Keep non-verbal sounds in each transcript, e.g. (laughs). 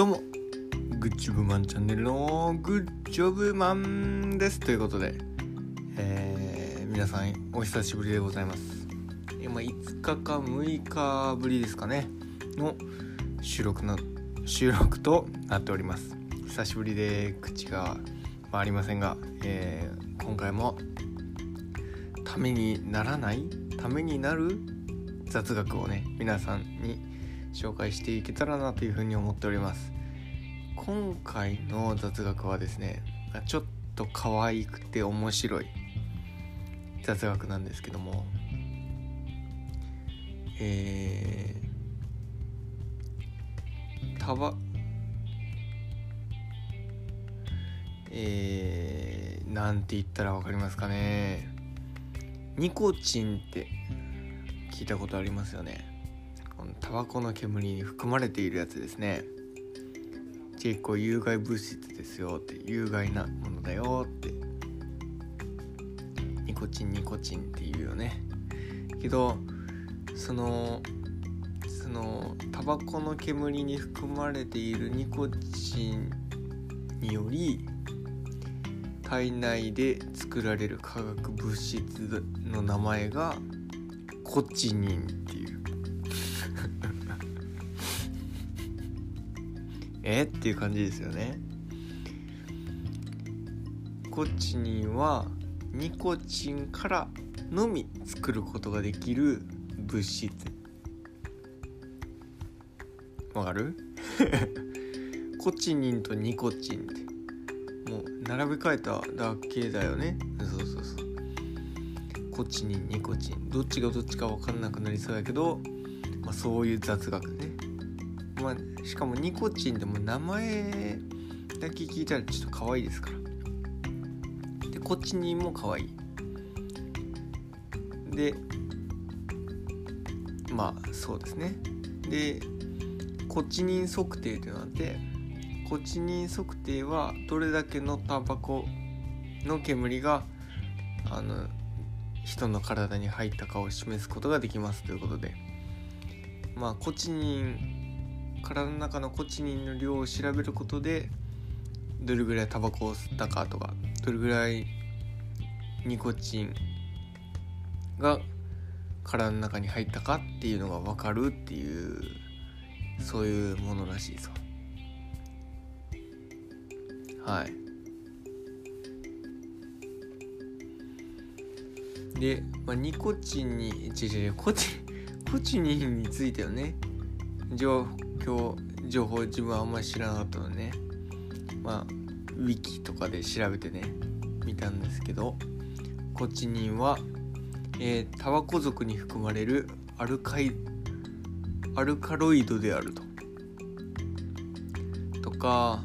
どうも。グッジョブマンチャンネルのグッジョブマンです。ということで、えー、皆さんお久しぶりでございます。今5日か6日ぶりですかね。の収録の収録となっております。久しぶりで口が回りませんが、えー、今回もためにならないためになる雑学をね皆さんに紹介していけたらなというふうに思っております。今回の雑学はですねちょっと可愛くて面白い雑学なんですけどもえー、たばえー、なんて言ったら分かりますかね。ニコチンって聞いたことありますよね。タバコの煙に含まれているやつですね。結構有害物質ですよって有害なものだよって。ニコチンニコチンっていうよね。けどそのそのタバコの煙に含まれているニコチンにより体内で作られる化学物質の名前がコチニン。えっていう感じですよね。コチニンはニコチンからのみ作ることができる物質。わかる？コチニンとニコチンって。もう並べ替えただけだよね。そうそうそう。コチニンニコチン。どっちがどっちか分かんなくなりそうやけど、まあ、そういう雑学ね、まあ、しかもニコチンでも名前だけ聞いたらちょっと可愛いですから。でコチニンも可愛い。でまあそうですね。でコチニン測定というのがあってコチニン測定はどれだけのタバコの煙があの人の体に入ったかを示すことができますということで。まあコチニン体の中のコチニンの量を調べることでどれぐらいタバコを吸ったかとかどれぐらいニコチンが体の中に入ったかっていうのが分かるっていうそういうものらしいですはい。で、まあ、ニコチンに違う違うコチコチニンについてはね。情報情報自分はあんまり知らなかったのでね。まあウィキとかで調べてね見たんですけどコチニンは、えー、タバコ属に含まれるアルカイアルカロイドであると。とか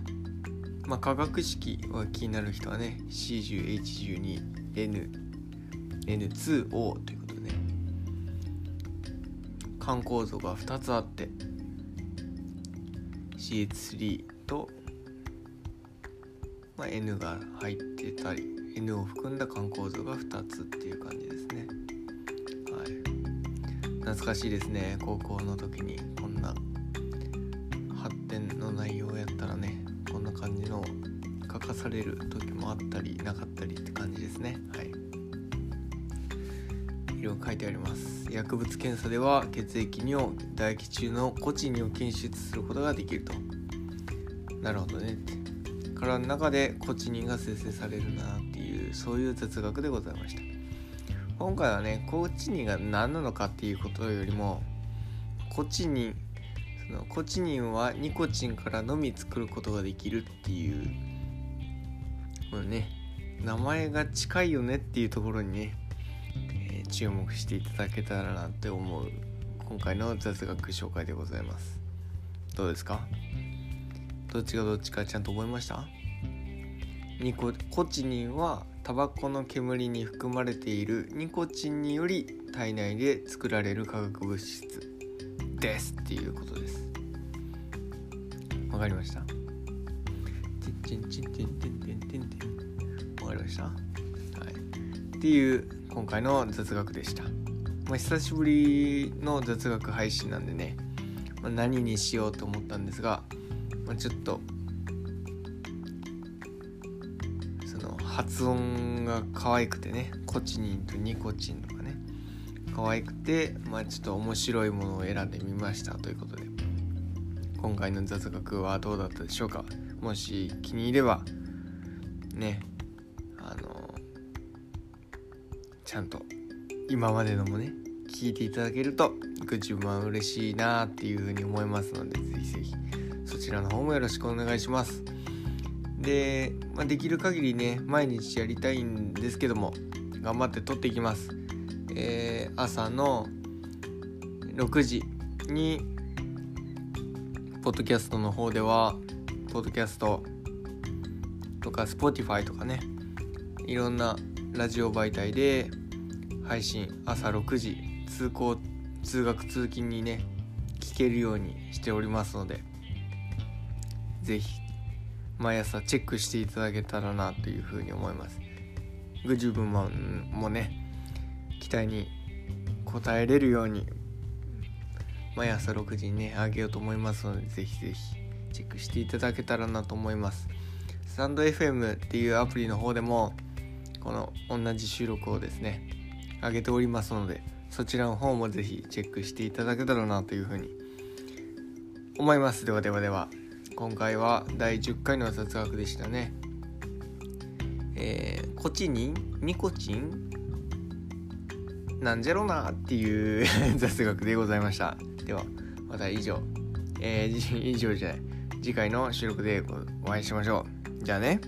まあ、化学式は気になる人はね C10H12N N2O ということでね環構造が2つあって CH3 と、まあ、N が入ってたり N を含んだ環構造が2つっていう感じですね。はい。懐かしいですね高校の時に。色書いてあります。薬物検査では血液尿唾液中のコチニンを検出することができると。なるほどね。って体の中でコチニンが生成されるなっていうそういう雑学でございました。今回はねコチニンが何なのかっていうことよりもコチニンそのコチニンはニコチンからのみ作ることができるっていうこのね名前が近いよねっていうところにね、注目していただけたらなって思う今回の雑学紹介でございます。どうですか？どっちがどっちかちゃんと覚えました？ニココチニンはタバコの煙に含まれているニコチンにより体内で作られる化学物質ですっていうことです。わかりました？わかりました？っていう今回の雑学でした。まあ久しぶりの雑学配信なんでね、まあ、何にしようと思ったんですがまあ、ちょっとその発音が可愛くてねコチニンとニコチンとかね可愛くてまあちょっと面白いものを選んでみましたということで今回の雑学はどうだったでしょうか。もし気に入ればねちゃんと今までのもね聞いていただけると自分は嬉しいなっていうふうに思いますのでぜひぜひ。そちらの方もよろしくお願いします。で、まあ、できる限りね毎日やりたいんですけども頑張って撮っていきます。えー、朝の6時にポッドキャストの方ではポッドキャストとか Spotify とかねいろんなラジオ媒体で配信朝6時通行通学通勤にね聞けるようにしておりますので是非毎朝チェックしていただけたらなというふうに思います。グジュブマンもね期待に応えれるように毎朝6時にねあげようと思いますのでぜひぜひチェックしていただけたらなと思います。スタンド FM っていうアプリの方でもこの同じ収録をですね上げておりますのでそちらの方もぜひチェックしていただけたらなというふうに思います。ではではでは今回は第10回の雑学でしたね。えー、コチニンニコチンなんじゃろなっていう (laughs) 雑学でございました。ではまた以上。えー、(laughs) 以上じゃない。次回の収録でお会いしましょう。じゃあね。